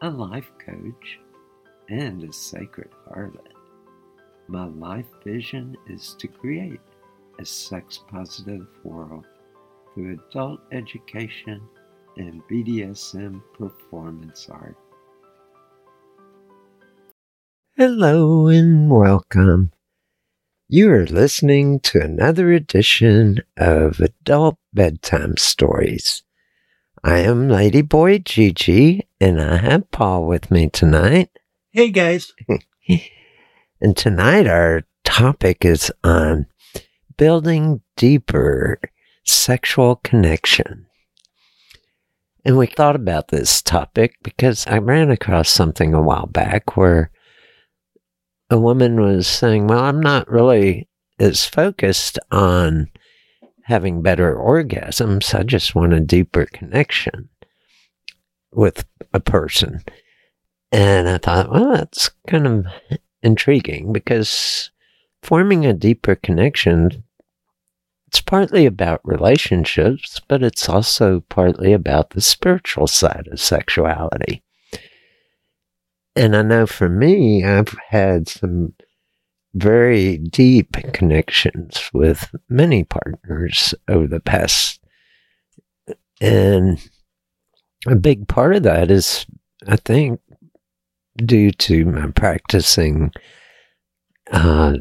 a life coach, and a sacred harlot. My life vision is to create a sex positive world through adult education and BDSM performance art. Hello and welcome. You are listening to another edition of Adult Bedtime Stories. I am Ladyboy Gigi, and I have Paul with me tonight. Hey, guys. and tonight our topic is on building deeper sexual connection. And we thought about this topic because I ran across something a while back where a woman was saying, Well, I'm not really as focused on having better orgasms. I just want a deeper connection with a person. And I thought, well, that's kind of intriguing because forming a deeper connection it's partly about relationships, but it's also partly about the spiritual side of sexuality. And I know for me, I've had some very deep connections with many partners over the past. And a big part of that is, I think, due to my practicing uh,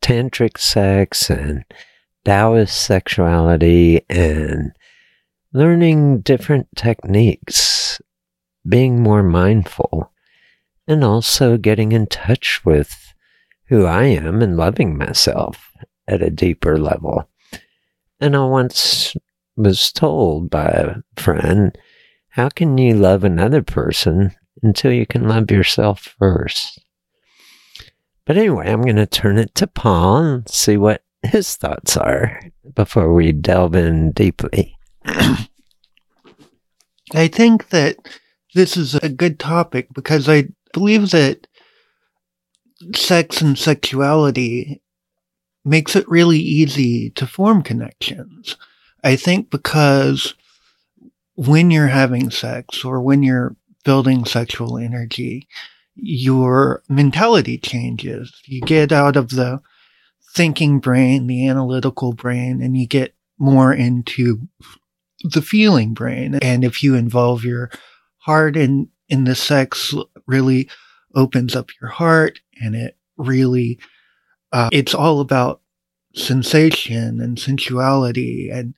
tantric sex and Taoist sexuality and learning different techniques, being more mindful, and also getting in touch with who I am and loving myself at a deeper level. And I once was told by a friend, How can you love another person until you can love yourself first? But anyway, I'm going to turn it to Paul and see what his thoughts are before we delve in deeply. I think that this is a good topic because I believe that sex and sexuality makes it really easy to form connections. I think because when you're having sex or when you're building sexual energy, your mentality changes. You get out of the thinking brain, the analytical brain, and you get more into the feeling brain. And if you involve your heart in, in the sex, really opens up your heart and it really, uh, it's all about sensation and sensuality. And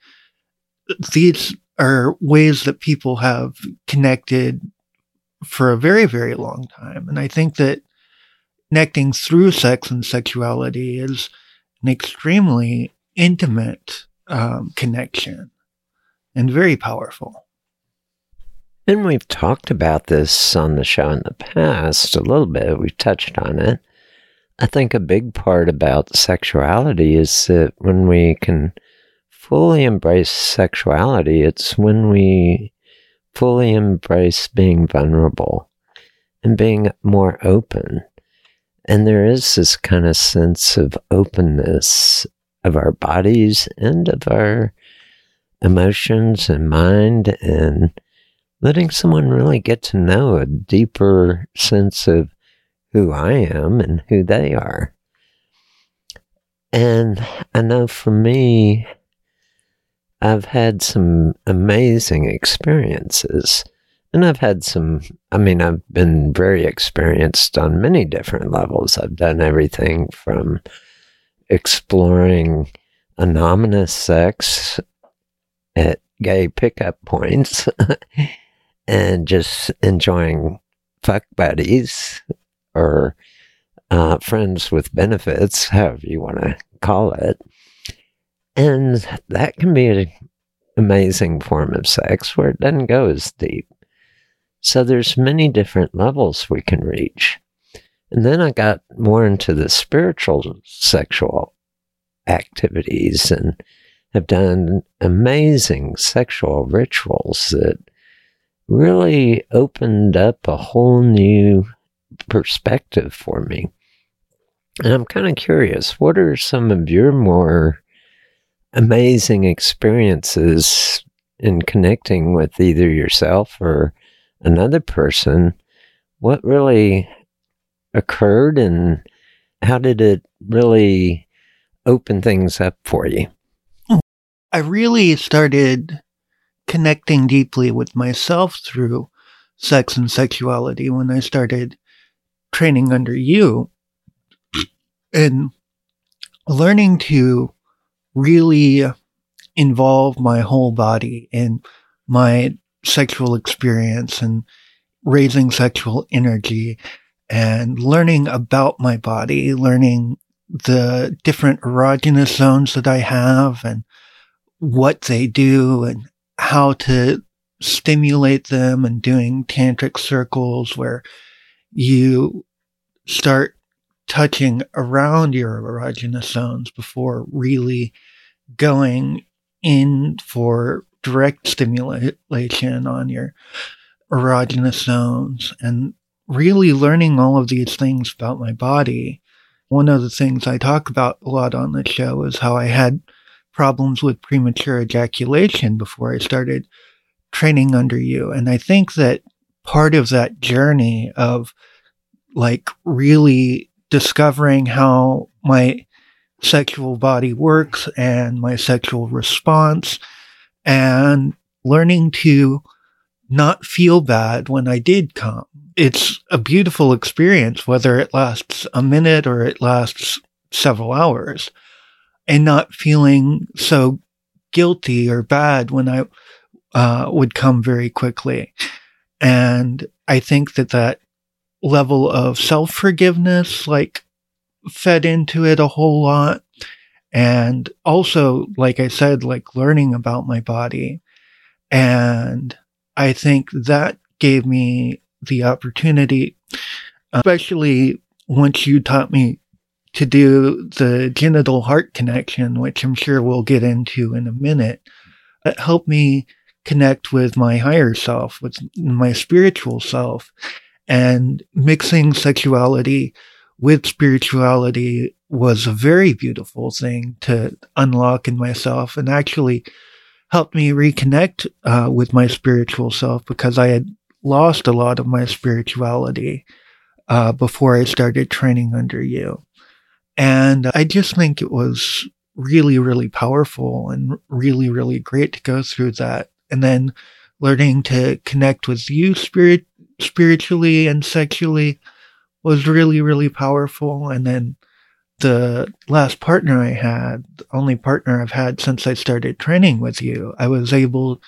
these are ways that people have connected for a very, very long time. And I think that connecting through sex and sexuality is an extremely intimate um, connection and very powerful. And we've talked about this on the show in the past a little bit. We've touched on it. I think a big part about sexuality is that when we can fully embrace sexuality, it's when we fully embrace being vulnerable and being more open. And there is this kind of sense of openness of our bodies and of our emotions and mind and letting someone really get to know a deeper sense of who I am and who they are. And I know for me, I've had some amazing experiences. And I've had some, I mean, I've been very experienced on many different levels. I've done everything from exploring anonymous sex at gay pickup points and just enjoying fuck buddies or uh, friends with benefits, however you want to call it. And that can be an amazing form of sex where it doesn't go as deep. So there's many different levels we can reach. And then I got more into the spiritual sexual activities and have done amazing sexual rituals that really opened up a whole new perspective for me. And I'm kind of curious, what are some of your more amazing experiences in connecting with either yourself or another person? What really occurred and how did it really open things up for you? I really started connecting deeply with myself through sex and sexuality when I started training under you and learning to really involve my whole body in my sexual experience and raising sexual energy and learning about my body, learning the different erogenous zones that I have and what they do and how to stimulate them and doing tantric circles where you start touching around your erogenous zones before really going in for direct stimulation on your erogenous zones and really learning all of these things about my body. One of the things I talk about a lot on the show is how I had problems with premature ejaculation before I started training under you. And I think that part of that journey of like really discovering how my sexual body works and my sexual response and learning to not feel bad when I did come. It's a beautiful experience, whether it lasts a minute or it lasts several hours and not feeling so guilty or bad when I uh, would come very quickly. And I think that that level of self forgiveness, like, fed into it a whole lot. And also, like I said, like learning about my body. And I think that gave me the opportunity, especially once you taught me to do the genital heart connection, which I'm sure we'll get into in a minute. It helped me connect with my higher self, with my spiritual self, and mixing sexuality with spirituality was a very beautiful thing to unlock in myself and actually helped me reconnect uh, with my spiritual self because I had lost a lot of my spirituality uh, before I started training under you. And I just think it was really, really powerful and really, really great to go through that. And then learning to connect with you spirit, spiritually and sexually was really, really powerful. And then the last partner I had, the only partner I've had since I started training with you, I was able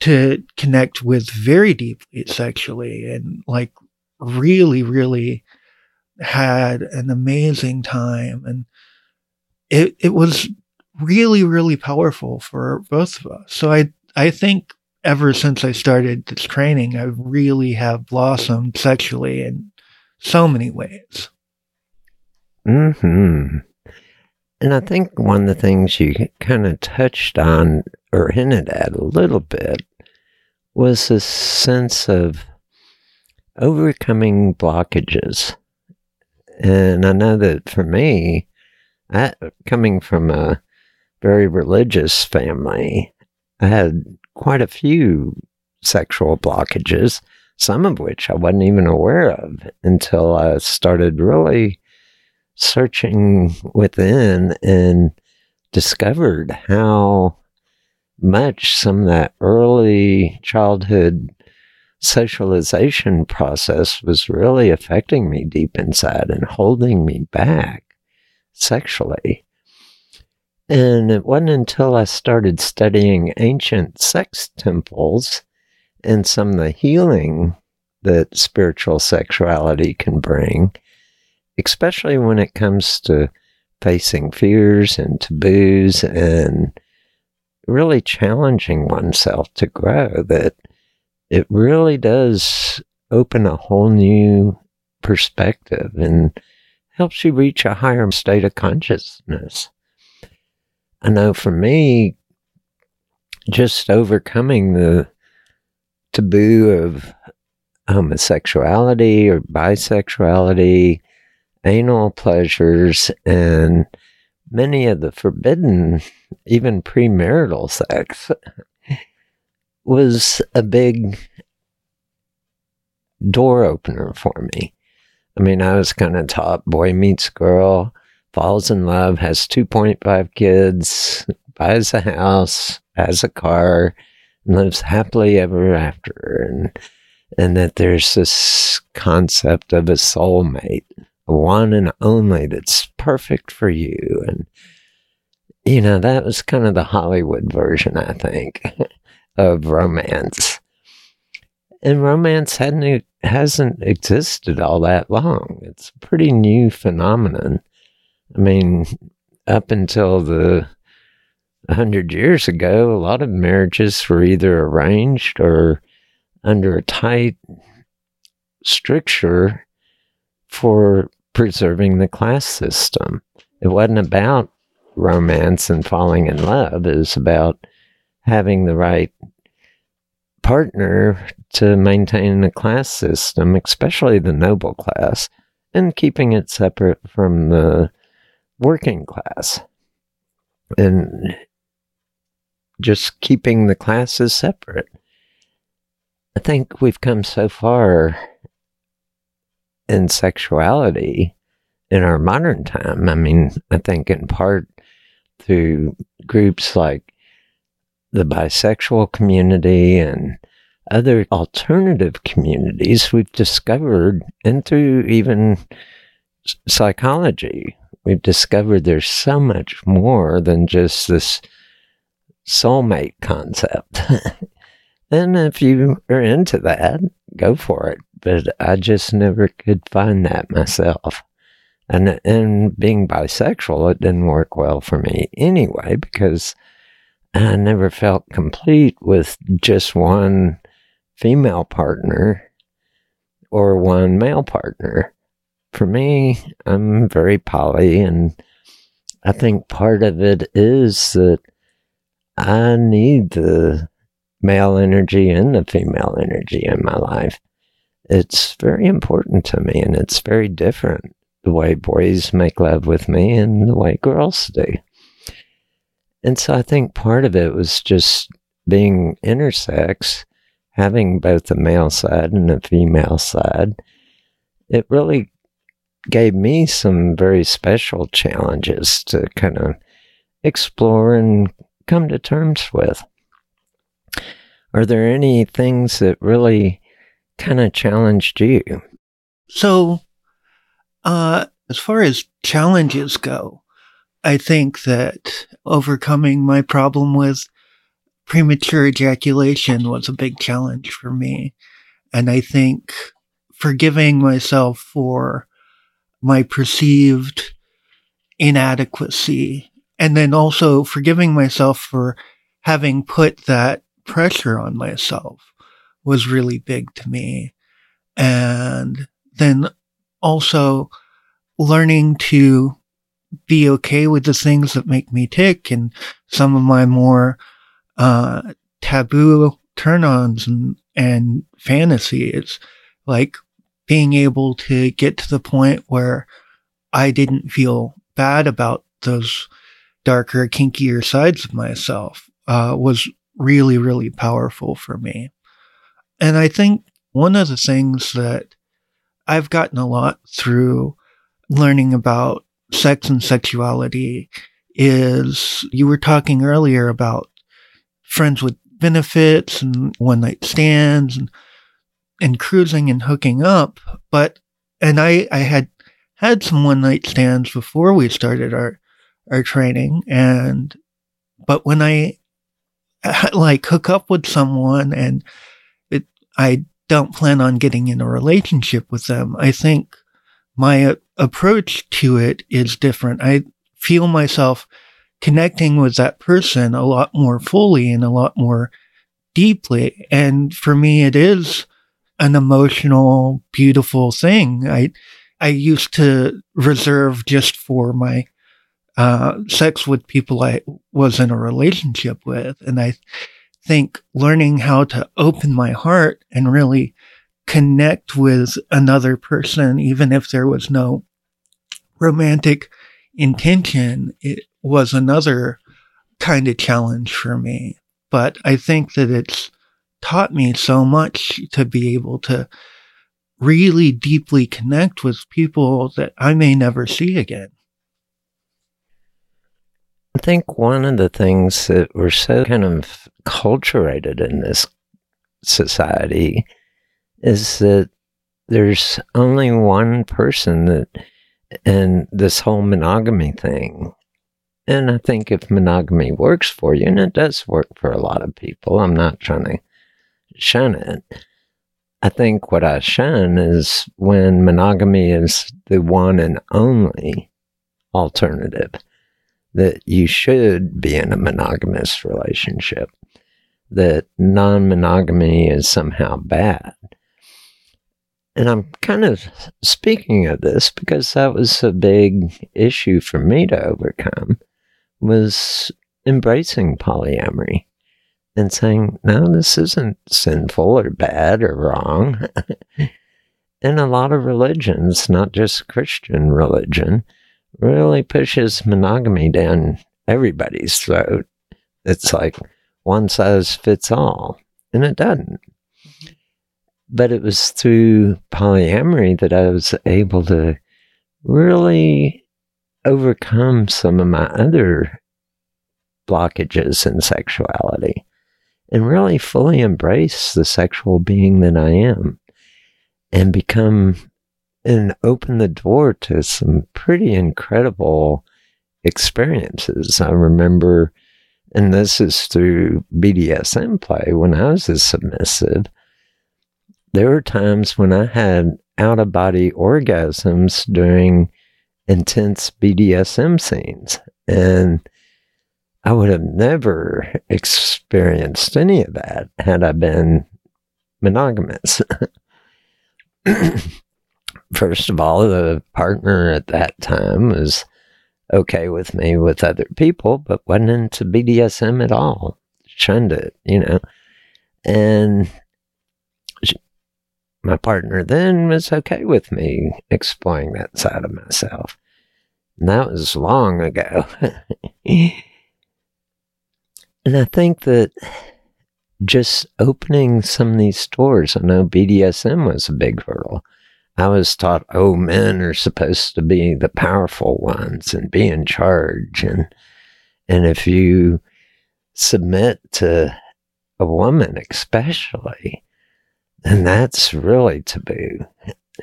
to connect with very deeply sexually and like really, really had an amazing time. And it it was really really powerful for both of us. So i i think ever since i started this training i really have blossomed sexually in so many ways. Hmm and i think one of the things you kind of touched on or hinted at a little bit was this sense of overcoming blockages and I know that for me, I, coming from a very religious family, I had quite a few sexual blockages, some of which I wasn't even aware of until I started really searching within and discovered how much some of that early childhood socialization process was really affecting me deep inside and holding me back sexually. And it wasn't until I started studying ancient sex temples and some of the healing that spiritual sexuality can bring, especially when it comes to facing fears and taboos and really challenging oneself to grow, that it really does open a whole new perspective and helps you reach a higher state of consciousness. I know for me, just overcoming the taboo of homosexuality or bisexuality, anal pleasures, and many of the forbidden, even premarital sex was a big door opener for me. I mean, I was kind of taught boy meets girl, falls in love, has 2.5 kids, buys a house, has a car, and lives happily ever after. And, and that there's this concept of a soulmate, one and only that's perfect for you. And, you know, that was kind of the Hollywood version, I think. of romance. And romance hadn't hasn't existed all that long. It's a pretty new phenomenon. I mean, up until the hundred years ago, a lot of marriages were either arranged or under a tight stricture for preserving the class system. It wasn't about romance and falling in love. It was about having the right partner to maintain a class system, especially the noble class, and keeping it separate from the working class. And just keeping the classes separate. I think we've come so far in sexuality in our modern time. I mean, I think in part through groups like the bisexual community and other alternative communities we've discovered, and through even psychology, we've discovered there's so much more than just this soulmate concept. and if you are into that, go for it. But I just never could find that myself. And, and being bisexual, it didn't work well for me anyway, because I never felt complete with just one female partner or one male partner. For me, I'm very poly, and I think part of it is that I need the male energy and the female energy in my life. It's very important to me, and it's very different the way boys make love with me and the way girls do. And so I think part of it was just being intersex, having both a male side and a female side. It really gave me some very special challenges to kind of explore and come to terms with. Are there any things that really kind of challenged you? So, uh, as far as challenges go, I think that overcoming my problem with premature ejaculation was a big challenge for me. And I think forgiving myself for my perceived inadequacy. And then also forgiving myself for having put that pressure on myself was really big to me. And then also learning to be okay with the things that make me tick and some of my more uh, taboo turn-ons and, and fantasies, like being able to get to the point where I didn't feel bad about those darker, kinkier sides of myself uh, was really, really powerful for me. And I think one of the things that I've gotten a lot through learning about sex and sexuality is you were talking earlier about friends with benefits and one night stands and and cruising and hooking up but and i i had had some one night stands before we started our our training and but when i like hook up with someone and it i don't plan on getting in a relationship with them i think my approach to it is different. I feel myself connecting with that person a lot more fully and a lot more deeply. And for me, it is an emotional, beautiful thing. I, I used to reserve just for my, uh, sex with people I was in a relationship with. And I think learning how to open my heart and really connect with another person, even if there was no romantic intention, it was another kind of challenge for me. But I think that it's taught me so much to be able to really deeply connect with people that I may never see again. I think one of the things that we're so kind of culturated in this society is that there's only one person that, and this whole monogamy thing. And I think if monogamy works for you, and it does work for a lot of people, I'm not trying to shun it. I think what I shun is when monogamy is the one and only alternative, that you should be in a monogamous relationship, that non monogamy is somehow bad and I'm kind of speaking of this because that was a big issue for me to overcome was embracing polyamory and saying, no, this isn't sinful or bad or wrong. and a lot of religions, not just Christian religion, really pushes monogamy down everybody's throat. It's like one size fits all, and it doesn't but it was through polyamory that I was able to really overcome some of my other blockages in sexuality and really fully embrace the sexual being that I am and become and open the door to some pretty incredible experiences. I remember, and this is through BDSM play, when I was a submissive, there were times when I had out of body orgasms during intense BDSM scenes. And I would have never experienced any of that had I been monogamous. First of all, the partner at that time was okay with me with other people, but wasn't into BDSM at all. Shunned it, you know. And my partner then was okay with me exploring that side of myself. And that was long ago. and I think that just opening some of these doors, I know BDSM was a big hurdle. I was taught, oh, men are supposed to be the powerful ones and be in charge. And, and if you submit to a woman, especially, and that's really taboo.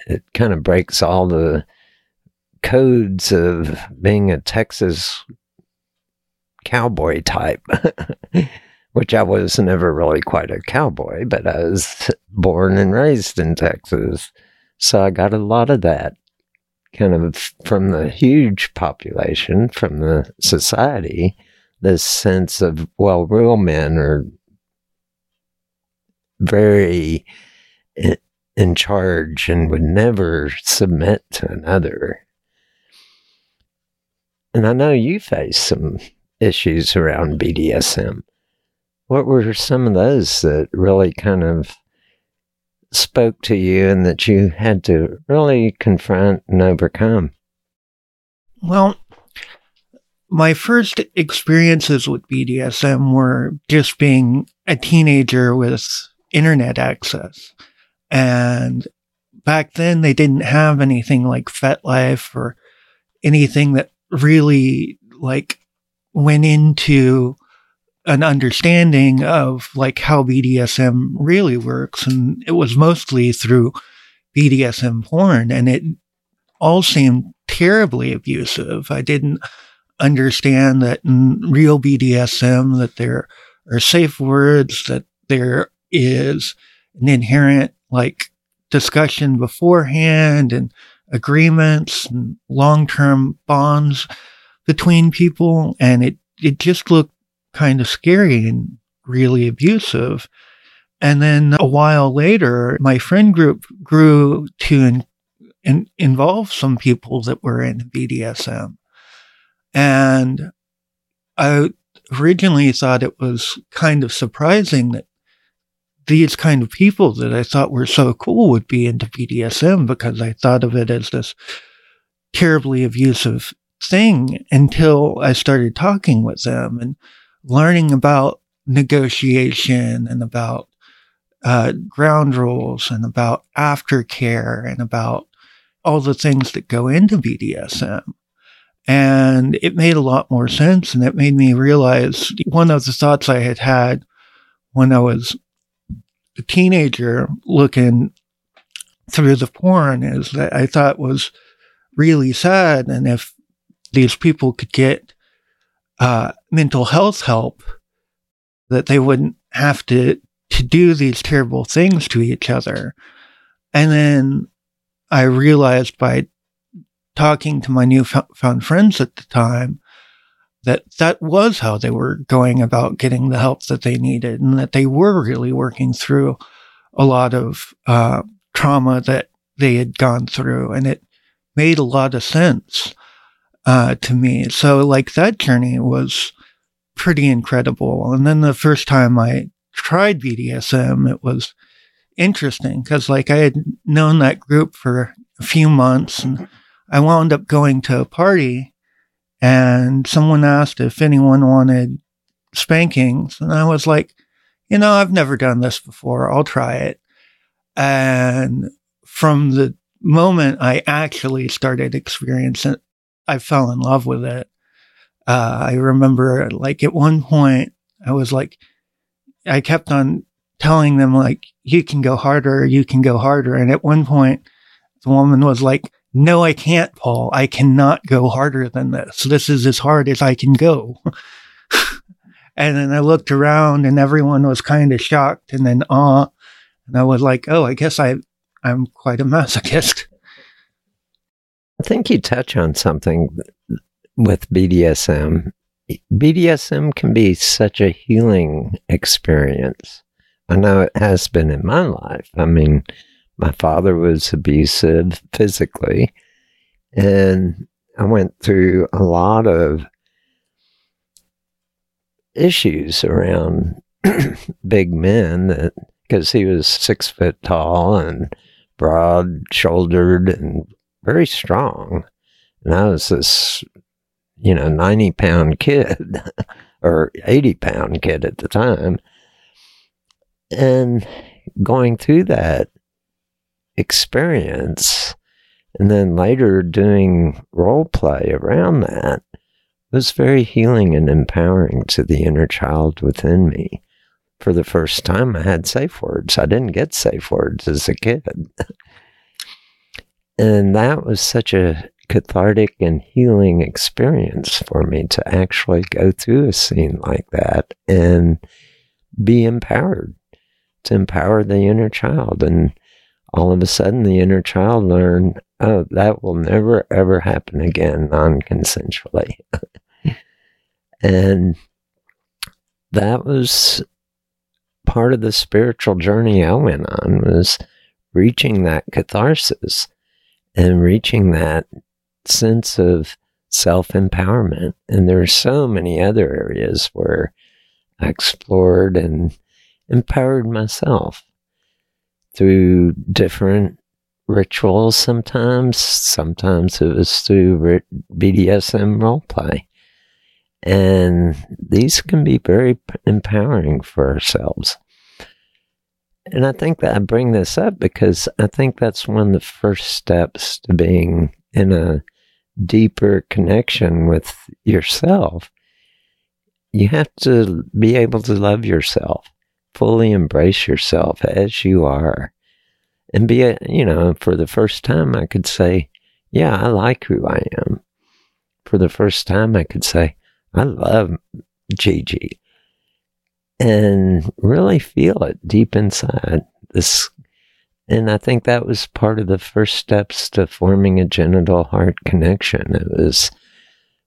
It kind of breaks all the codes of being a Texas cowboy type, which I was never really quite a cowboy, but I was born and raised in Texas. So I got a lot of that kind of from the huge population, from the society, this sense of, well, real men are very in charge and would never submit to another. And I know you faced some issues around BDSM. What were some of those that really kind of spoke to you and that you had to really confront and overcome? Well, my first experiences with BDSM were just being a teenager with internet access. And back then they didn't have anything like FetLife or anything that really like went into an understanding of like how BDSM really works. And it was mostly through BDSM porn and it all seemed terribly abusive. I didn't understand that in real BDSM that there are safe words, that there is an inherent like discussion beforehand and agreements and long-term bonds between people. And it, it just looked kind of scary and really abusive. And then a while later, my friend group grew to in, in, involve some people that were in BDSM. And I originally thought it was kind of surprising that these kind of people that I thought were so cool would be into BDSM because I thought of it as this terribly abusive thing until I started talking with them and learning about negotiation and about uh, ground rules and about aftercare and about all the things that go into BDSM. And it made a lot more sense. And it made me realize one of the thoughts I had had when I was teenager looking through the porn is that I thought was really sad. And if these people could get uh, mental health help that they wouldn't have to to do these terrible things to each other. And then I realized by talking to my newfound friends at the time that that was how they were going about getting the help that they needed and that they were really working through a lot of uh, trauma that they had gone through. And it made a lot of sense uh, to me. So like that journey was pretty incredible. And then the first time I tried BDSM, it was interesting because like I had known that group for a few months and I wound up going to a party and someone asked if anyone wanted spankings. And I was like, you know, I've never done this before. I'll try it. And from the moment I actually started experiencing it, I fell in love with it. Uh, I remember like at one point I was like, I kept on telling them like, you can go harder, you can go harder. And at one point the woman was like, no, I can't, Paul. I cannot go harder than this. This is as hard as I can go. and then I looked around and everyone was kind of shocked and then ah, and I was like, oh, I guess I, I'm quite a masochist. I think you touch on something with BDSM. BDSM can be such a healing experience. I know it has been in my life. I mean, my father was abusive physically, and I went through a lot of issues around big men because he was six foot tall and broad shouldered and very strong. And I was this, you know, 90 pound kid or 80 pound kid at the time. And going through that experience and then later doing role play around that was very healing and empowering to the inner child within me. For the first time, I had safe words. I didn't get safe words as a kid. And that was such a cathartic and healing experience for me to actually go through a scene like that and be empowered, to empower the inner child. And all of a sudden, the inner child learned oh, that will never ever happen again non consensually. and that was part of the spiritual journey I went on was reaching that catharsis and reaching that sense of self empowerment. And there are so many other areas where I explored and empowered myself through different rituals sometimes. Sometimes it was through BDSM role play. And these can be very empowering for ourselves. And I think that I bring this up because I think that's one of the first steps to being in a deeper connection with yourself. You have to be able to love yourself, fully embrace yourself as you are, and be, a, you know, for the first time, I could say, Yeah, I like who I am. For the first time, I could say, I love Gigi and really feel it deep inside this and i think that was part of the first steps to forming a genital heart connection it was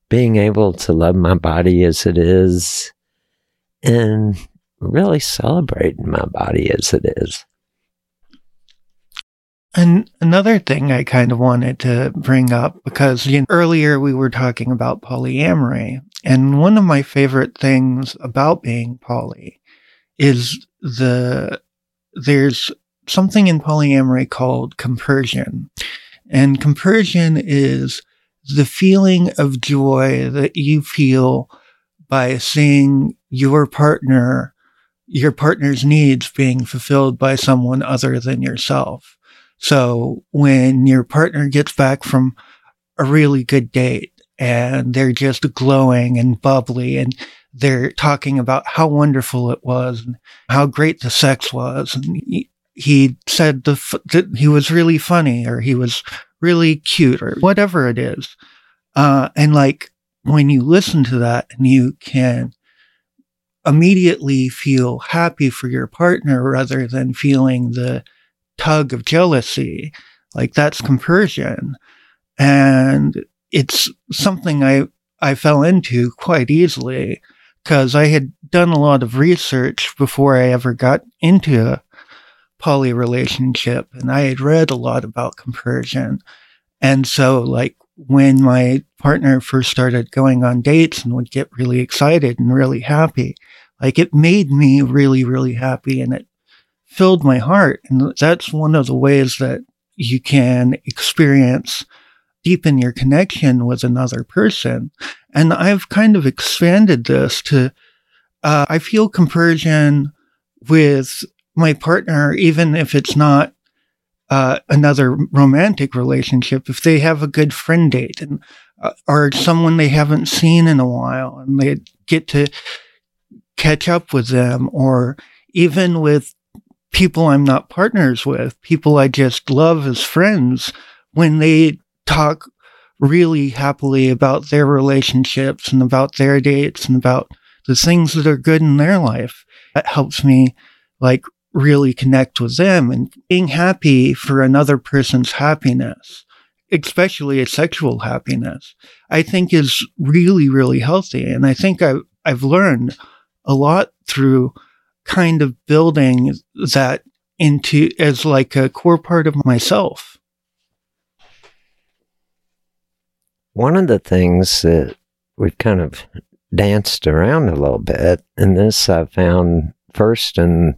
being able to love my body as it is and really celebrating my body as it is and another thing I kind of wanted to bring up because you know, earlier we were talking about polyamory, and one of my favorite things about being poly is the there's something in polyamory called compersion. And compersion is the feeling of joy that you feel by seeing your partner, your partner's needs being fulfilled by someone other than yourself. So when your partner gets back from a really good date and they're just glowing and bubbly and they're talking about how wonderful it was and how great the sex was. And he, said the, that he was really funny or he was really cute or whatever it is. Uh, and like when you listen to that and you can immediately feel happy for your partner rather than feeling the tug of jealousy, like that's compersion. And it's something I, I fell into quite easily because I had done a lot of research before I ever got into a poly relationship and I had read a lot about compersion. And so like when my partner first started going on dates and would get really excited and really happy, like it made me really, really happy and it filled my heart. And that's one of the ways that you can experience deepen your connection with another person. And I've kind of expanded this to, uh, I feel compersion with my partner, even if it's not uh, another romantic relationship, if they have a good friend date and uh, or someone they haven't seen in a while and they get to catch up with them, or even with people I'm not partners with, people I just love as friends, when they talk really happily about their relationships and about their dates and about the things that are good in their life. That helps me like really connect with them and being happy for another person's happiness, especially a sexual happiness, I think is really, really healthy. And I think I, I've learned a lot through kind of building that into as like a core part of myself. One of the things that we've kind of danced around a little bit, and this I found first in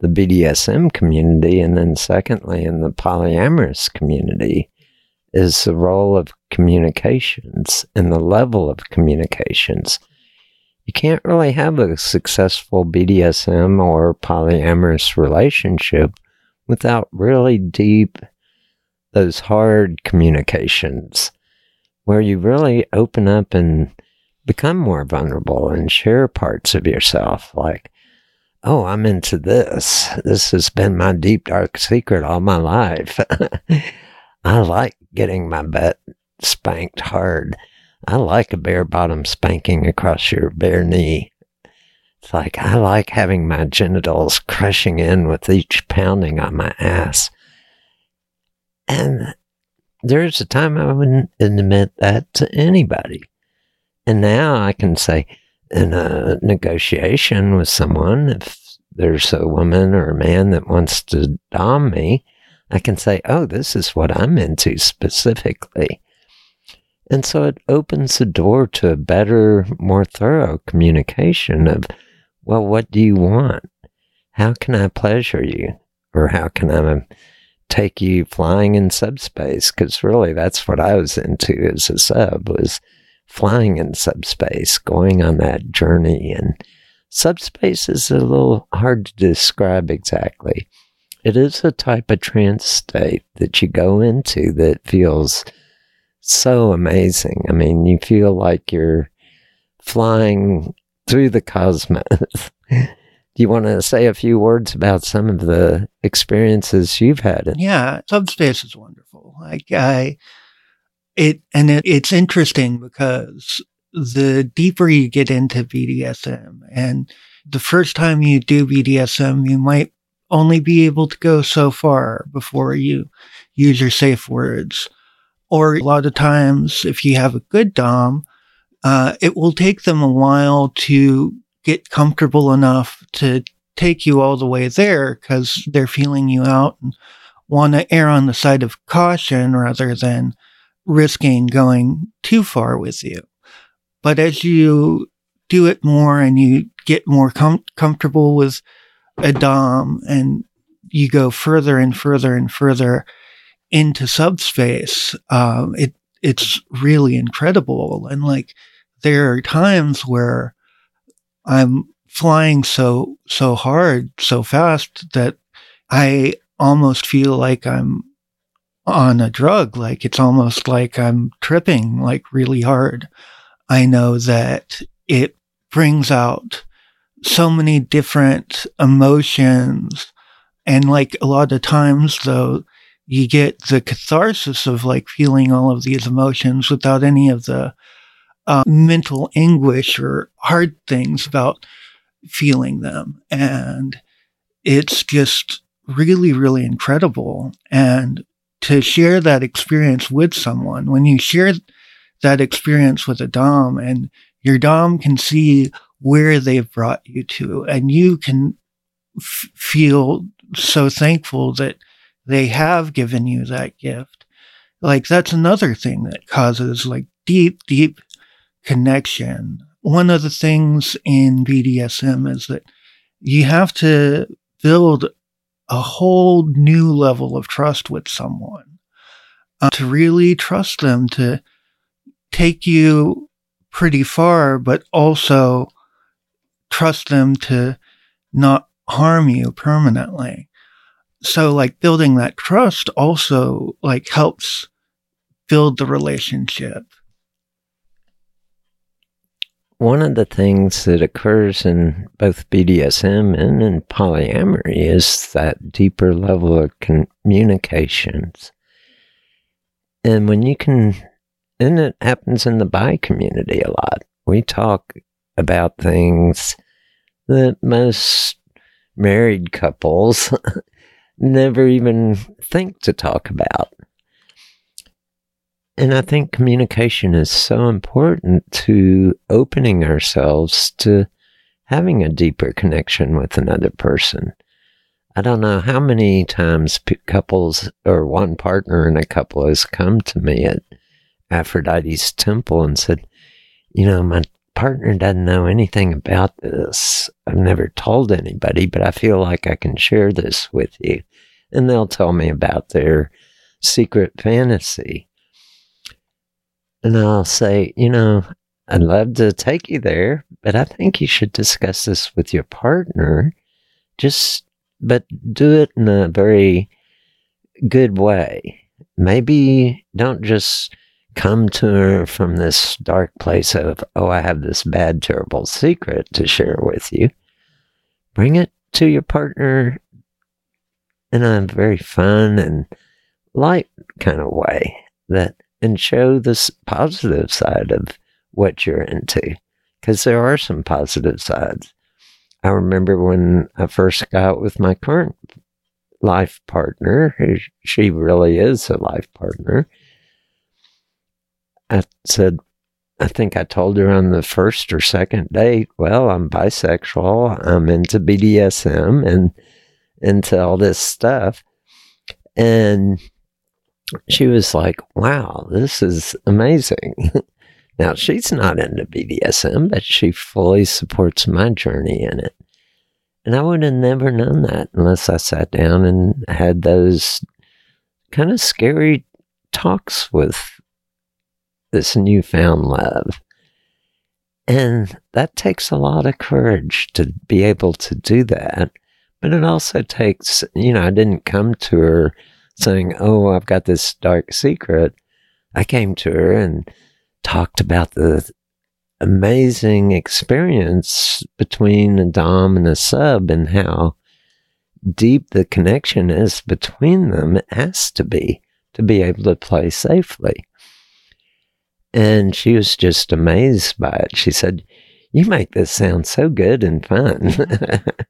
the BDSM community, and then secondly in the polyamorous community, is the role of communications and the level of communications. You can't really have a successful BDSM or polyamorous relationship without really deep, those hard communications where you really open up and become more vulnerable and share parts of yourself like, oh, I'm into this. This has been my deep, dark secret all my life. I like getting my butt spanked hard. I like a bare bottom spanking across your bare knee. It's like I like having my genitals crushing in with each pounding on my ass. And there's a time I wouldn't admit that to anybody. And now I can say in a negotiation with someone, if there's a woman or a man that wants to dom me, I can say, oh, this is what I'm into specifically. And so it opens the door to a better, more thorough communication of, well, what do you want? How can I pleasure you? Or how can I take you flying in subspace? Because really that's what I was into as a sub was flying in subspace, going on that journey. And subspace is a little hard to describe exactly. It is a type of trance state that you go into that feels so amazing. I mean, you feel like you're flying through the cosmos. Do you want to say a few words about some of the experiences you've had? Yeah, subspace is wonderful. Like I, it and it, it's interesting because the deeper you get into BDSM, and the first time you do BDSM, you might only be able to go so far before you use your safe words. Or a lot of times, if you have a good Dom, uh, it will take them a while to get comfortable enough to take you all the way there because they're feeling you out and want to err on the side of caution rather than risking going too far with you. But as you do it more and you get more com- comfortable with a Dom and you go further and further and further into subspace, um, it it's really incredible. And like there are times where I'm flying so so hard, so fast that I almost feel like I'm on a drug. Like it's almost like I'm tripping like really hard. I know that it brings out so many different emotions. And like a lot of times though, you get the catharsis of like feeling all of these emotions without any of the uh, mental anguish or hard things about feeling them. And it's just really, really incredible. And to share that experience with someone, when you share that experience with a Dom and your Dom can see where they've brought you to, and you can f- feel so thankful that they have given you that gift. Like that's another thing that causes like deep, deep connection. One of the things in BDSM is that you have to build a whole new level of trust with someone uh, to really trust them to take you pretty far, but also trust them to not harm you permanently so like building that trust also like helps build the relationship one of the things that occurs in both BDSM and in polyamory is that deeper level of communications. And when you can, and it happens in the bi community a lot, we talk about things that most married couples never even think to talk about. And I think communication is so important to opening ourselves to having a deeper connection with another person. I don't know how many times couples or one partner in a couple has come to me at Aphrodite's temple and said, You know, my partner doesn't know anything about this. I've never told anybody, but I feel like I can share this with you and they'll tell me about their secret fantasy. And I'll say, you know, I'd love to take you there, but I think you should discuss this with your partner. Just, but do it in a very good way. Maybe don't just come to her from this dark place of, oh, I have this bad, terrible secret to share with you. Bring it to your partner in a very fun and light kind of way that and show this positive side of what you're into because there are some positive sides. I remember when I first got with my current life partner, who she really is a life partner. I said, I think I told her on the first or second date, well, I'm bisexual, I'm into BDSM and into all this stuff. And she was like, wow, this is amazing. now, she's not into BDSM, but she fully supports my journey in it. And I would have never known that unless I sat down and had those kind of scary talks with this newfound love. And that takes a lot of courage to be able to do that. But it also takes, you know, I didn't come to her saying, Oh, I've got this dark secret. I came to her and talked about the amazing experience between a Dom and a sub and how deep the connection is between them. It has to be to be able to play safely. And she was just amazed by it. She said, You make this sound so good and fun.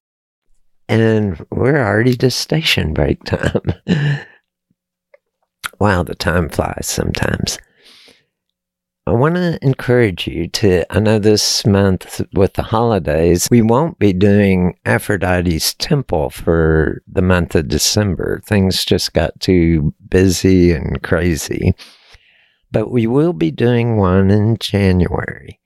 And we're already to station break time. wow, the time flies sometimes. I want to encourage you to. I know this month with the holidays, we won't be doing Aphrodite's Temple for the month of December. Things just got too busy and crazy but we will be doing one in January.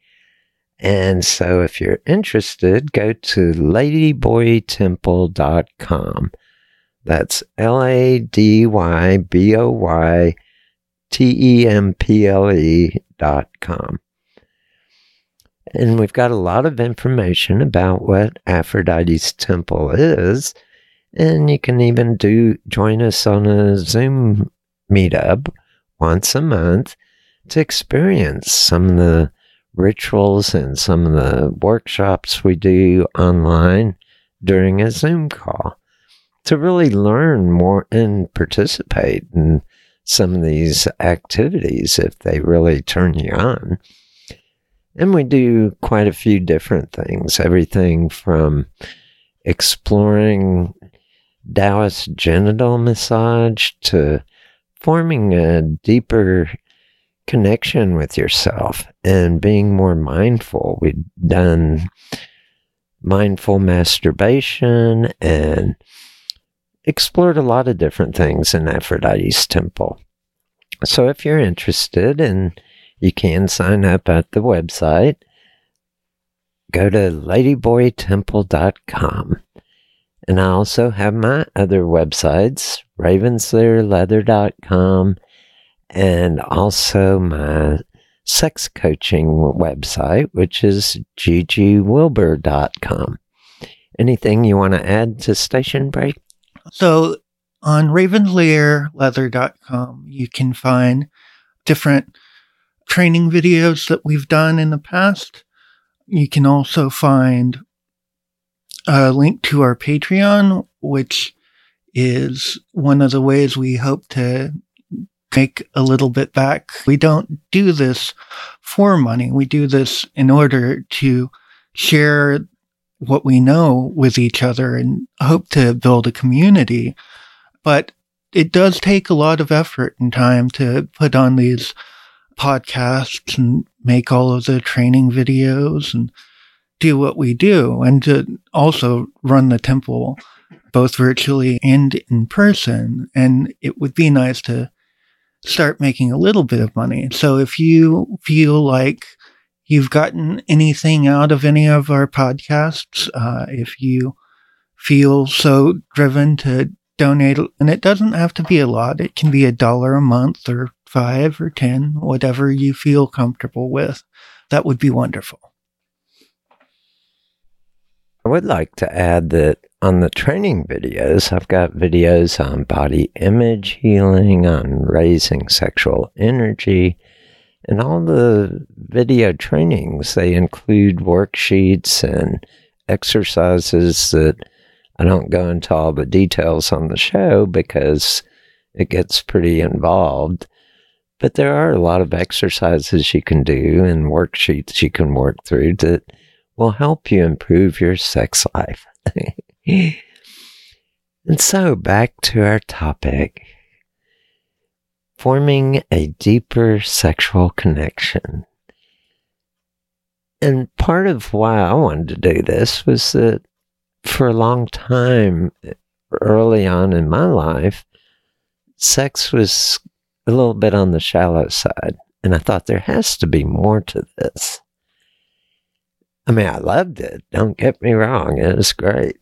And so if you're interested, go to ladyboytemple.com. That's L A D Y B O Y T E M P L E dot com. And we've got a lot of information about what Aphrodite's Temple is. And you can even do join us on a Zoom meetup once a month to experience some of the rituals and some of the workshops we do online during a Zoom call to really learn more and participate in some of these activities if they really turn you on. And we do quite a few different things, everything from exploring Taoist genital massage to forming a deeper connection with yourself and being more mindful. We've done mindful masturbation and explored a lot of different things in Aphrodite's temple. So if you're interested and you can sign up at the website, go to ladyboytemple.com. And I also have my other websites, ravenslayerleather.com and also my sex coaching website, which is ggwilbur.com. Anything you want to add to Station Break? So on ravenslayerleather.com, you can find different training videos that we've done in the past. You can also find a link to our Patreon, which is one of the ways we hope to make a little bit back. We don't do this for money. We do this in order to share what we know with each other and hope to build a community. But it does take a lot of effort and time to put on these podcasts and make all of the training videos and do what we do and to also run the temple both virtually and in person. And it would be nice to start making a little bit of money. So if you feel like you've gotten anything out of any of our podcasts, uh, if you feel so driven to donate, and it doesn't have to be a lot, it can be a dollar a month or five or 10, whatever you feel comfortable with. That would be wonderful. I would like to add that on the training videos, I've got videos on body image healing, on raising sexual energy, And all the video trainings, they include worksheets and exercises that I don't go into all the details on the show because it gets pretty involved. But there are a lot of exercises you can do and worksheets you can work through that will help you improve your sex life. and so back to our topic forming a deeper sexual connection. And part of why I wanted to do this was that for a long time, early on in my life, sex was a little bit on the shallow side. And I thought there has to be more to this. I mean, I loved it. Don't get me wrong. It was great.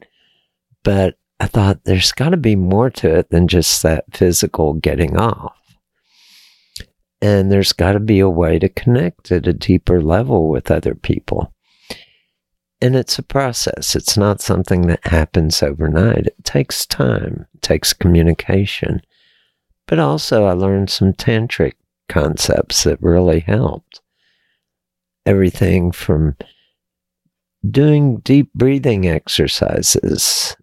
But I thought there's got to be more to it than just that physical getting off. And there's got to be a way to connect at a deeper level with other people. And it's a process. It's not something that happens overnight. It takes time, it takes communication. But also, I learned some tantric concepts that really helped. Everything from doing deep breathing exercises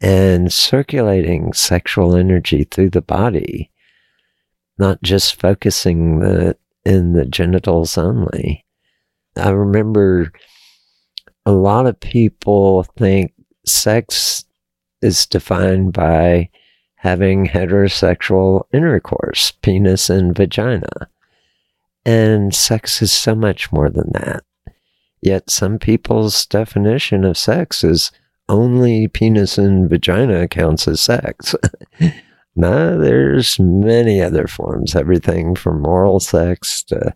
and circulating sexual energy through the body not just focusing the in the genitals only. I remember a lot of people think sex is defined by having heterosexual intercourse, penis and vagina. And sex is so much more than that. Yet some people's definition of sex is only penis and vagina counts as sex. No, there's many other forms, everything from oral sex to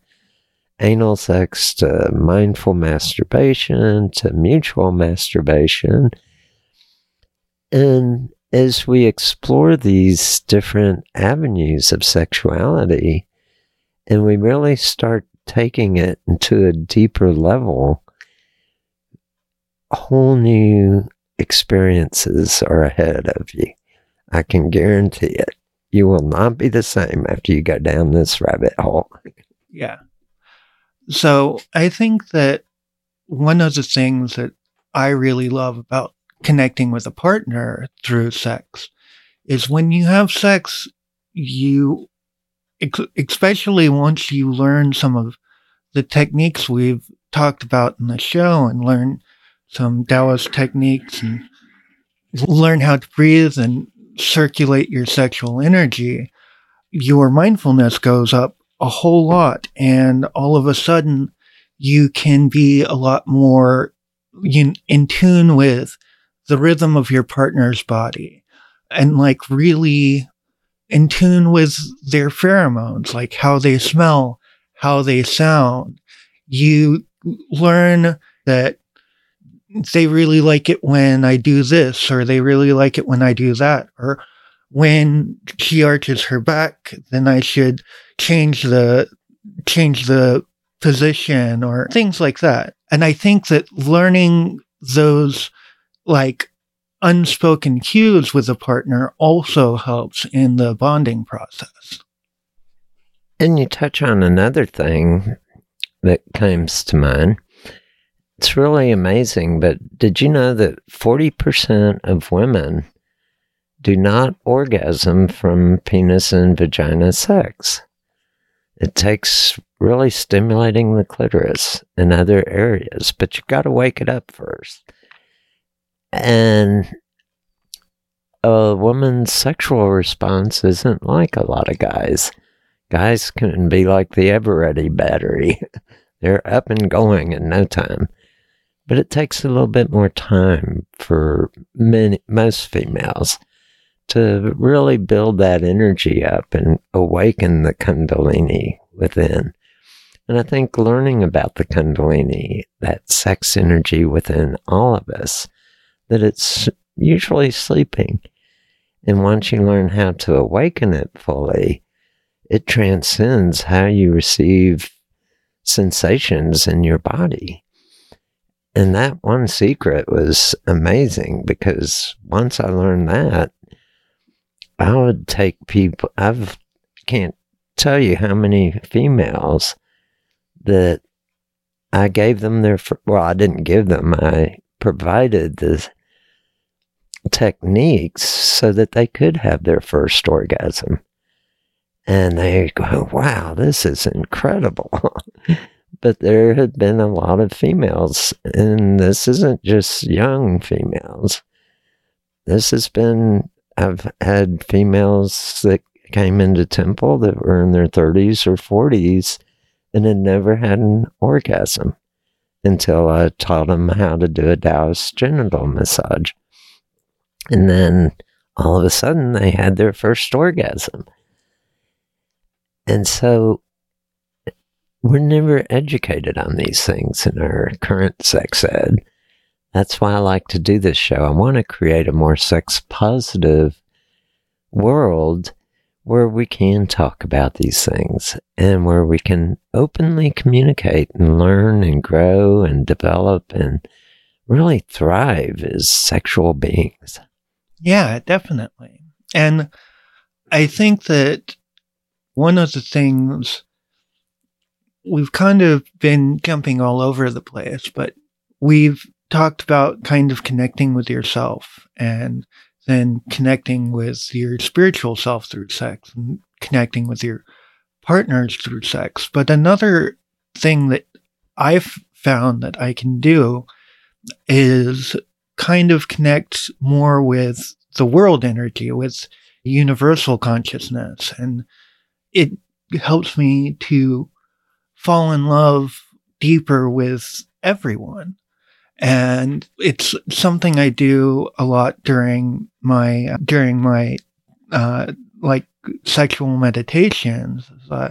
anal sex to mindful masturbation to mutual masturbation. And as we explore these different avenues of sexuality, and we really start taking it to a deeper level, a whole new experiences are ahead of you. I can guarantee it. You will not be the same after you go down this rabbit hole. Yeah. So I think that one of the things that I really love about connecting with a partner through sex is when you have sex, you, especially once you learn some of the techniques we've talked about in the show and learn some Taoist techniques and learn how to breathe and circulate your sexual energy, your mindfulness goes up a whole lot. And all of a sudden, you can be a lot more in, in tune with the rhythm of your partner's body and like really in tune with their pheromones, like how they smell, how they sound. You learn that they really like it when I do this, or they really like it when I do that, or when she arches her back, then I should change the change the position or things like that. And I think that learning those like unspoken cues with a partner also helps in the bonding process. And you touch on another thing that comes to mind it's really amazing, but did you know that 40% of women do not orgasm from penis and vagina sex? It takes really stimulating the clitoris and other areas, but you've got to wake it up first. And a woman's sexual response isn't like a lot of guys. Guys can be like the Eveready battery. They're up and going in no time but it takes a little bit more time for many, most females to really build that energy up and awaken the Kundalini within. And I think learning about the Kundalini, that sex energy within all of us, that it's usually sleeping. And once you learn how to awaken it fully, it transcends how you receive sensations in your body. And that one secret was amazing because once I learned that, I would take people, I've can't tell you how many females that I gave them their, well, I didn't give them, I provided the techniques so that they could have their first orgasm. And they go, wow, this is incredible. but there had been a lot of females, and this isn't just young females. This has been, I've had females that came into temple that were in their 30s or 40s and had never had an orgasm until I taught them how to do a Taoist genital massage. And then all of a sudden they had their first orgasm. And so we're never educated on these things in our current sex ed. That's why I like to do this show. I want to create a more sex positive world where we can talk about these things and where we can openly communicate and learn and grow and develop and really thrive as sexual beings. Yeah, definitely. And I think that one of the things we've kind of been jumping all over the place, but we've talked about kind of connecting with yourself and then connecting with your spiritual self through sex and connecting with your partners through sex. But another thing that I've found that I can do is kind of connect more with the world energy, with universal consciousness. And it helps me to fall in love deeper with everyone. And it's something I do a lot during my, during my, uh, like sexual meditations. Uh,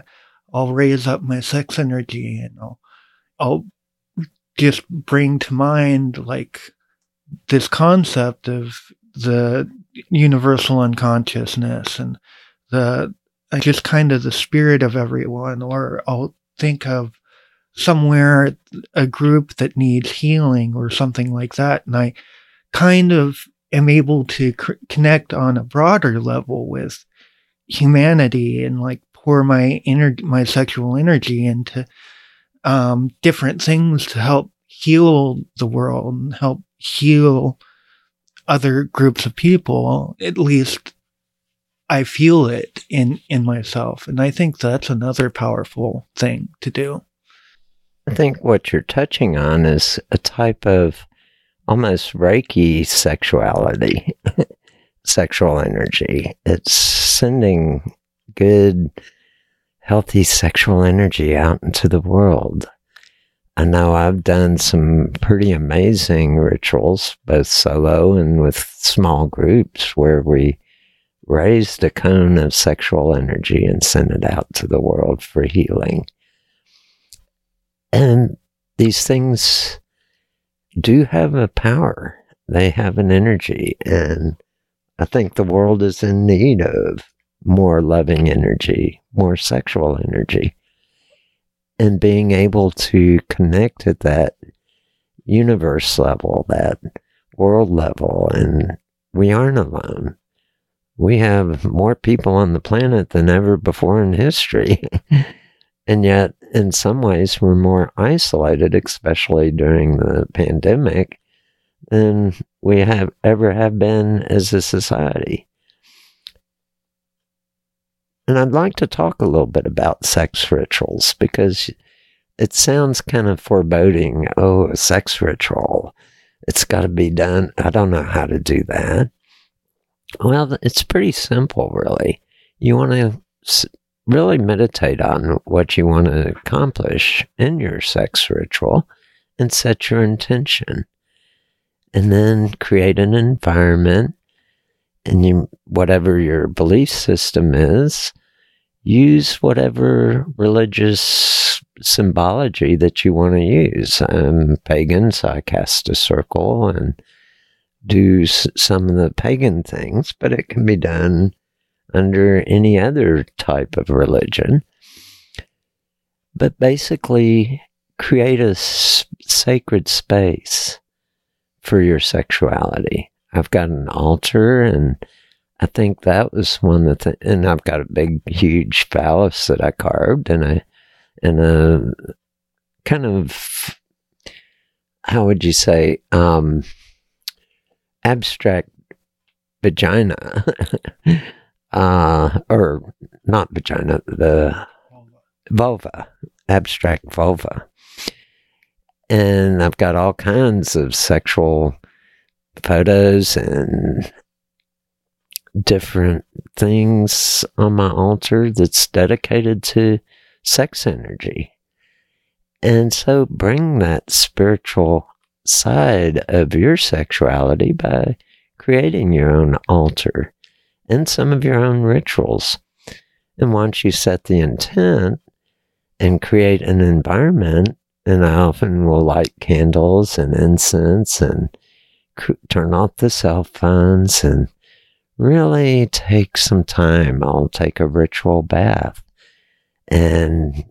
I'll raise up my sex energy and I'll, I'll just bring to mind like this concept of the universal unconsciousness and the just kind of the spirit of everyone or I'll think of somewhere a group that needs healing or something like that and I kind of am able to connect on a broader level with humanity and like pour my energy my sexual energy into um, different things to help heal the world and help heal other groups of people, at least I feel it in, in myself. And I think that's another powerful thing to do. I think what you're touching on is a type of almost Reiki sexuality, sexual energy. It's sending good, healthy sexual energy out into the world. I know I've done some pretty amazing rituals, both solo and with small groups, where we raised a cone of sexual energy and sent it out to the world for healing. And these things do have a power, they have an energy. And I think the world is in need of more loving energy, more sexual energy and being able to connect at that universe level, that world level, and we aren't alone. We have more people on the planet than ever before in history. and yet, in some ways, we're more isolated, especially during the pandemic, than we have ever have been as a society. And I'd like to talk a little bit about sex rituals because it sounds kind of foreboding. Oh, a sex ritual. It's got to be done. I don't know how to do that. Well, it's pretty simple, really. You want to really meditate on what you want to accomplish in your sex ritual and set your intention. And then create an environment and you, whatever your belief system is, use whatever religious symbology that you want to use. I'm pagan, so I cast a circle and do some of the pagan things, but it can be done under any other type of religion. But basically, create a s- sacred space for your sexuality. I've got an altar, and I think that was one of the. And I've got a big, huge phallus that I carved, and I and a kind of how would you say um, abstract vagina uh, or not vagina the vulva abstract vulva. And i've got all kinds of sexual photos and different things on my altar that's dedicated to sex energy. And so bring that spiritual side of your sexuality by creating your own altar and some of your own rituals. And once you set the intent and create an environment, and I often will light candles and incense and turn off the cell phones and really take some time. I'll take a ritual bath and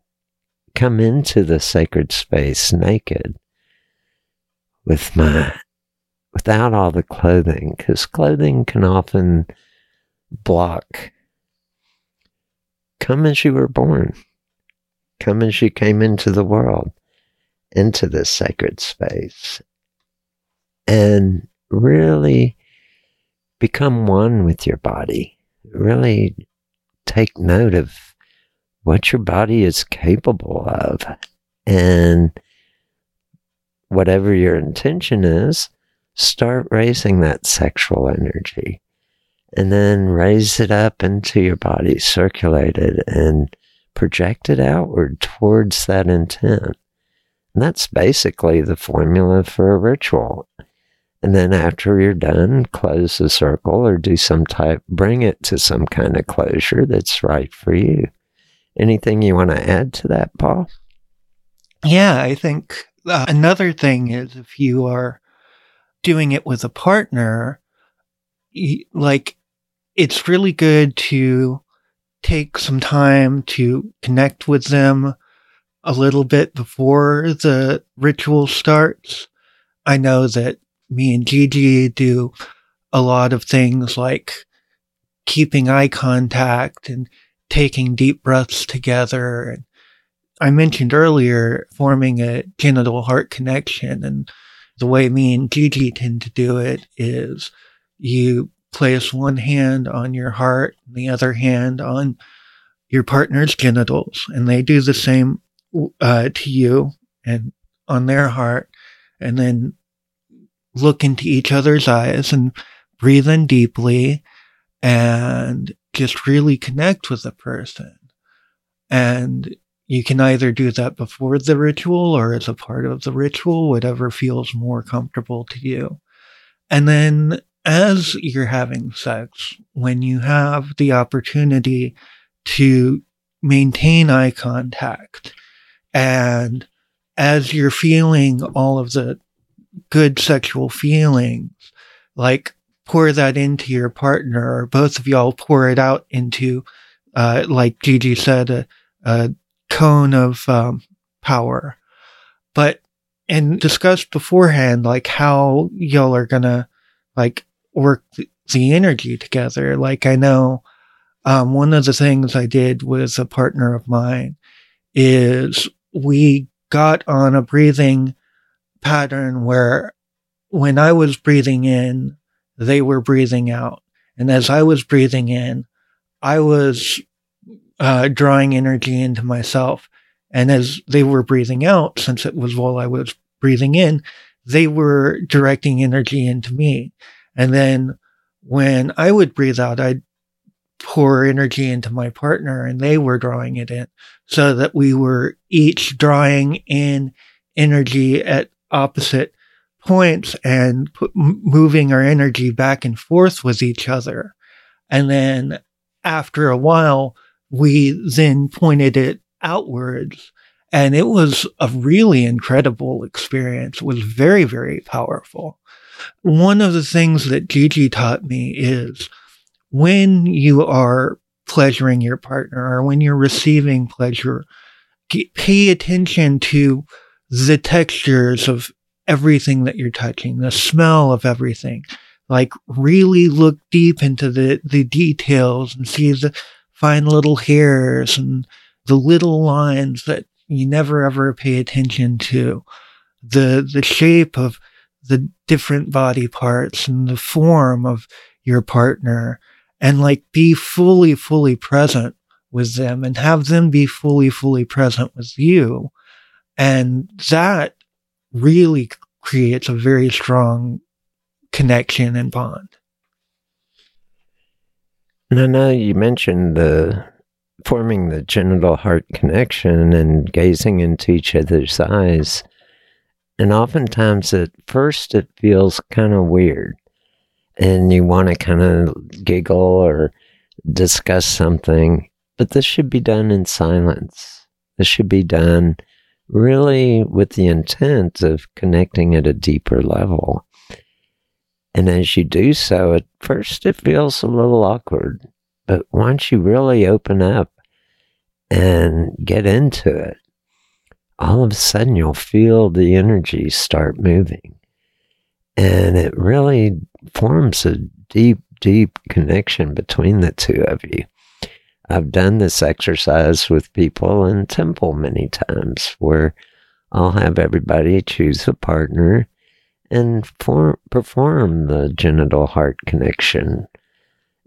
come into the sacred space naked with my without all the clothing because clothing can often block. Come as you were born. Come as you came into the world into this sacred space. And really become one with your body. Really take note of what your body is capable of. And whatever your intention is, start raising that sexual energy and then raise it up into your body, circulate it and project it outward towards that intent. And that's basically the formula for a ritual. And then after you're done, close the circle or do some type, bring it to some kind of closure that's right for you. Anything you want to add to that, Paul? Yeah, I think uh, another thing is if you are doing it with a partner, like it's really good to take some time to connect with them a little bit before the ritual starts. I know that me and Gigi do a lot of things like keeping eye contact and taking deep breaths together. And I mentioned earlier forming a genital heart connection. And the way me and Gigi tend to do it is you place one hand on your heart, and the other hand on your partner's genitals, and they do the same uh, to you and on their heart, and then look into each other's eyes and breathe in deeply and just really connect with the person. And you can either do that before the ritual or as a part of the ritual, whatever feels more comfortable to you. And then as you're having sex, when you have the opportunity to maintain eye contact and as you're feeling all of the good sexual feelings, like pour that into your partner or both of y'all pour it out into, uh, like Gigi said, a, cone of um, power. But, and discussed beforehand, like how y'all are gonna, like, work the, the energy together. Like, I know, um, one of the things I did with a partner of mine is we got on a breathing pattern where when I was breathing in, they were breathing out. And as I was breathing in, I was uh, drawing energy into myself. And as they were breathing out, since it was while I was breathing in, they were directing energy into me. And then when I would breathe out, I'd pour energy into my partner and they were drawing it in so that we were each drawing in energy at opposite points and put, moving our energy back and forth with each other. And then after a while, we then pointed it outwards. And it was a really incredible experience. It was very, very powerful. One of the things that Gigi taught me is when you are pleasuring your partner or when you're receiving pleasure, pay attention to the textures of everything that you're touching, the smell of everything. Like really look deep into the, the details and see the fine little hairs and the little lines that you never ever pay attention to. The the shape of the different body parts and the form of your partner and like be fully fully present with them and have them be fully fully present with you. And that really creates a very strong connection and bond and i know you mentioned the forming the genital heart connection and gazing into each other's eyes and oftentimes at first it feels kind of weird. And you want to kind of giggle or discuss something. But this should be done in silence. This should be done really with the intent of connecting at a deeper level. And as you do so, at first it feels a little awkward. But once you really open up and get into it, all of a sudden you'll feel the energy start moving. And it really forms a deep, deep connection between the two of you. I've done this exercise with people in temple many times where I'll have everybody choose a partner and form, perform the genital heart connection.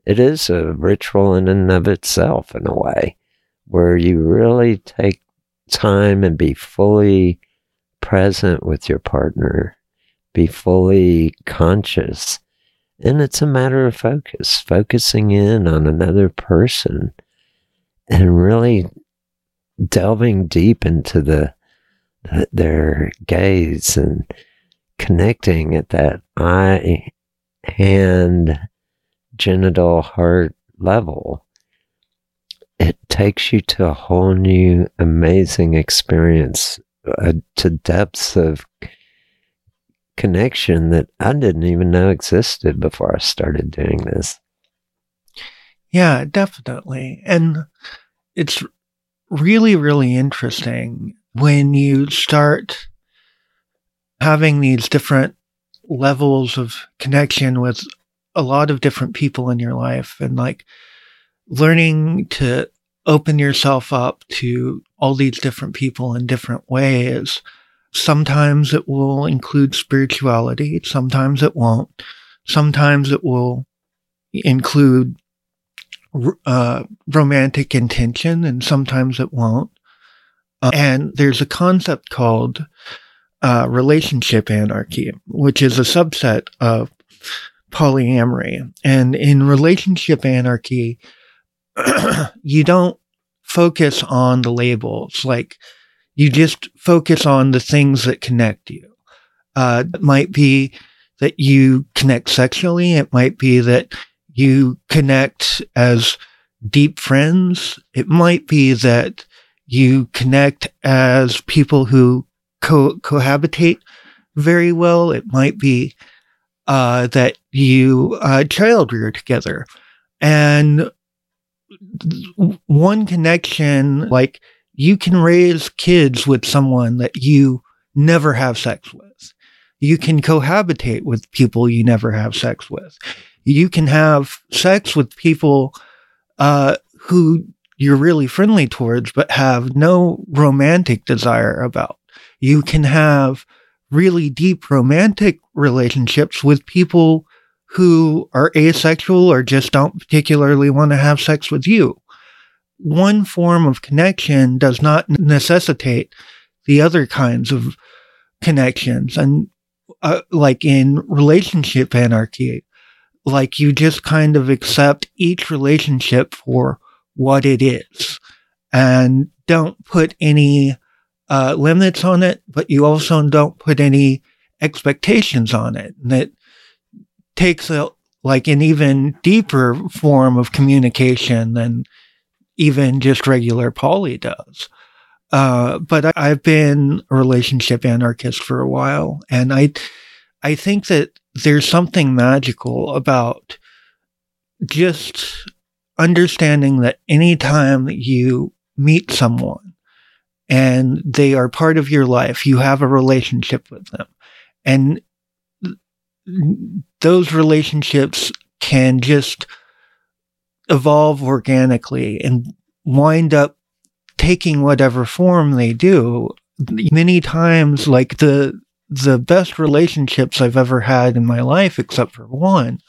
It is a ritual in and of itself, in a way, where you really take time and be fully present with your partner, be fully conscious. And it's a matter of focus, focusing in on another person and really delving deep into the, the their gaze and connecting at that eye, hand, genital, heart level it takes you to a whole new amazing experience uh, to depths of connection that I didn't even know existed before I started doing this. Yeah, definitely. And it's really, really interesting when you start having these different levels of connection with a lot of different people in your life and like learning to open yourself up to all these different people in different ways. Sometimes it will include spirituality. Sometimes it won't. Sometimes it will include uh, romantic intention and sometimes it won't. Uh, and there's a concept called uh, relationship anarchy, which is a subset of polyamory. And in relationship anarchy, you don't focus on the labels. Like you just focus on the things that connect you. Uh, it might be that you connect sexually. It might be that you connect as deep friends. It might be that you connect as people who co- cohabitate very well. It might be uh, that you uh, child rear together. And one connection, like you can raise kids with someone that you never have sex with. You can cohabitate with people you never have sex with. You can have sex with people uh, who you're really friendly towards, but have no romantic desire about. You can have really deep romantic relationships with people who are asexual or just don't particularly want to have sex with you. One form of connection does not necessitate the other kinds of connections. And uh, like in relationship anarchy, like you just kind of accept each relationship for what it is and don't put any uh, limits on it, but you also don't put any expectations on it. And it takes a like an even deeper form of communication than even just regular poly does. Uh, but I, have been a relationship anarchist for a while, and I, I think that there's something magical about just understanding that anytime you meet someone and they are part of your life, you have a relationship with them. And those relationships can just evolve organically and wind up taking whatever form they do. Many times, like the the best relationships I've ever had in my life, except for one,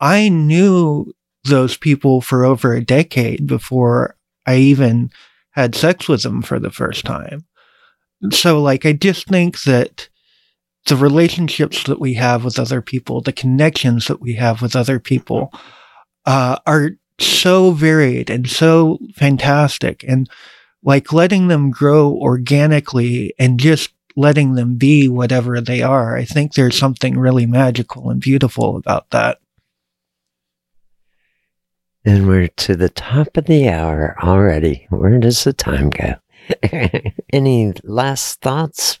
I knew those people for over a decade before I even had sex with them for the first time. So, like, I just think that the relationships that we have with other people, the connections that we have with other people, uh, are so varied and so fantastic. And like letting them grow organically and just letting them be whatever they are. I think there's something really magical and beautiful about that. And we're to the top of the hour already. Where does the time go? Any last thoughts?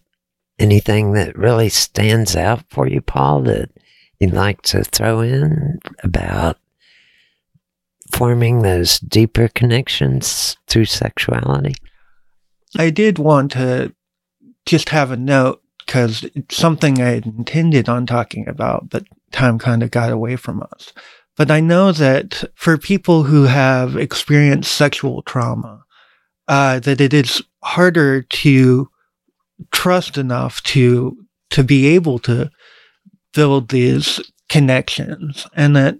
Anything that really stands out for you, Paul, that you'd like to throw in about forming those deeper connections through sexuality? I did want to just have a note because it's something I had intended on talking about, but time kind of got away from us. But I know that for people who have experienced sexual trauma, uh, that it is harder to trust enough to to be able to build these connections, and that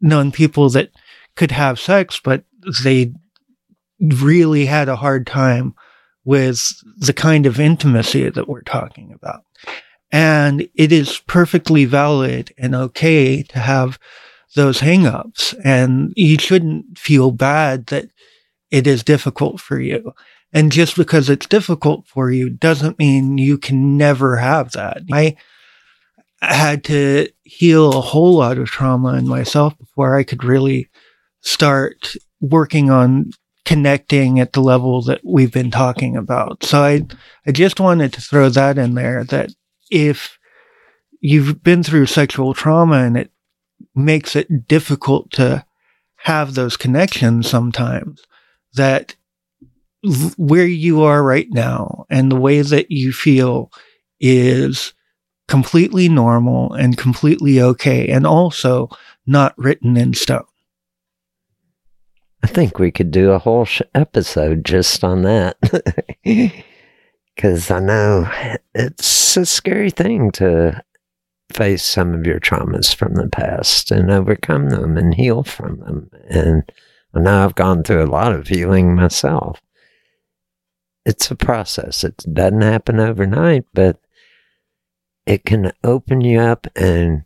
knowing people that could have sex, but they really had a hard time with the kind of intimacy that we're talking about. And it is perfectly valid and okay to have those hangups. And you shouldn't feel bad that it is difficult for you. And just because it's difficult for you doesn't mean you can never have that. I had to heal a whole lot of trauma in myself before I could really start working on connecting at the level that we've been talking about. So I, I just wanted to throw that in there that if you've been through sexual trauma and it makes it difficult to have those connections sometimes, that where you are right now and the way that you feel is completely normal and completely okay and also not written in stone. I think we could do a whole sh- episode just on that. Because I know it's a scary thing to face some of your traumas from the past and overcome them and heal from them. And now I've gone through a lot of healing myself. It's a process. It doesn't happen overnight, but it can open you up. And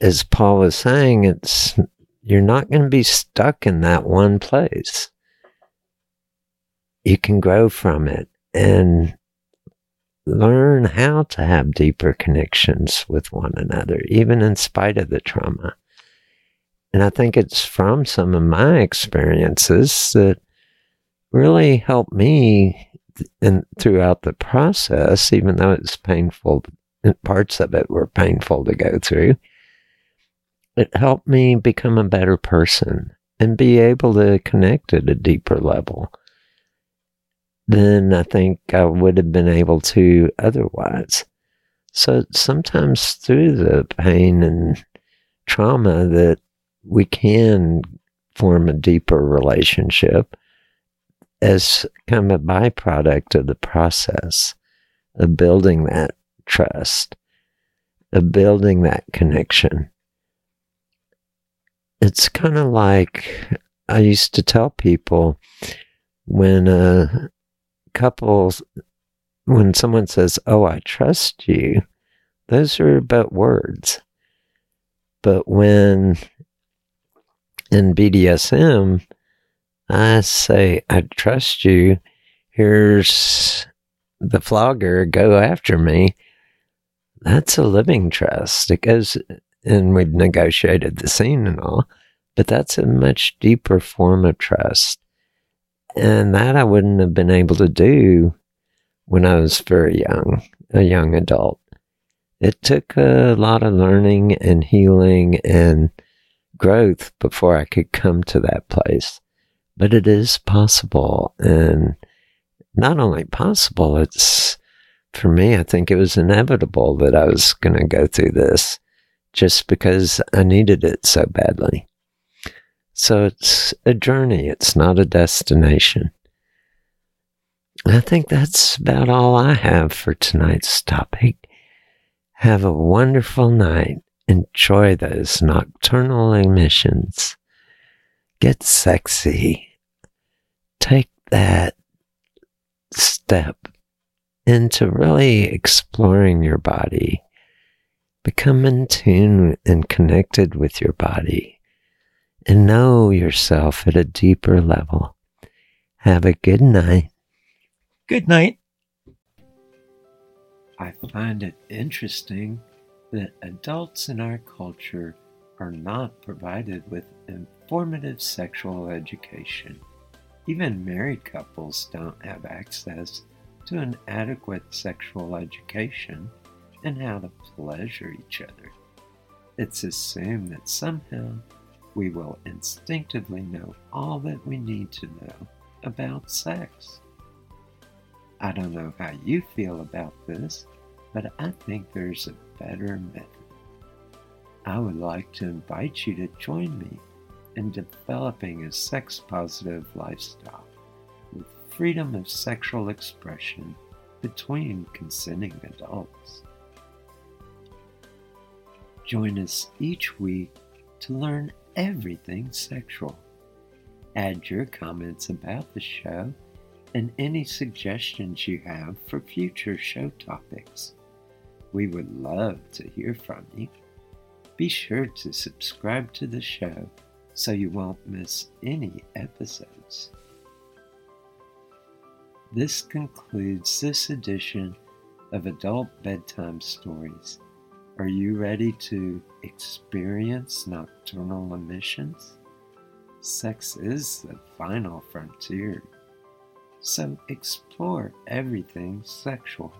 as Paul was saying, it's you're not going to be stuck in that one place. You can grow from it and learn how to have deeper connections with one another, even in spite of the trauma. And I think it's from some of my experiences that really helped me and throughout the process, even though it's painful, parts of it were painful to go through it helped me become a better person and be able to connect at a deeper level than I think I would have been able to otherwise. So sometimes through the pain and trauma that we can form a deeper relationship as kind of a byproduct of the process of building that trust, of building that connection it's kind of like I used to tell people when a couple, when someone says, Oh, I trust you, those are but words. But when in BDSM, I say, I trust you, here's the flogger, go after me. That's a living trust. It goes and we'd negotiated the scene and all, but that's a much deeper form of trust. And that I wouldn't have been able to do when I was very young, a young adult. It took a lot of learning and healing and growth before I could come to that place. But it is possible. And not only possible, it's for me, I think it was inevitable that I was going to go through this just because I needed it so badly. So it's a journey, it's not a destination. I think that's about all I have for tonight's topic. Have a wonderful night. Enjoy those nocturnal emissions. Get sexy. Take that step into really exploring your body. Become in tune and connected with your body and know yourself at a deeper level. Have a good night. Good night. I find it interesting that adults in our culture are not provided with informative sexual education. Even married couples don't have access to an adequate sexual education and how to pleasure each other. It's assumed that somehow we will instinctively know all that we need to know about sex. I don't know how you feel about this, but I think there's a better method. I would like to invite you to join me in developing a sex positive lifestyle with freedom of sexual expression between consenting adults. Join us each week to learn everything sexual. Add your comments about the show and any suggestions you have for future show topics. We would love to hear from you. Be sure to subscribe to the show so you won't miss any episodes. This concludes this edition of Adult Bedtime Stories. Are you ready to experience nocturnal emissions? Sex is the final frontier, so explore everything sexual.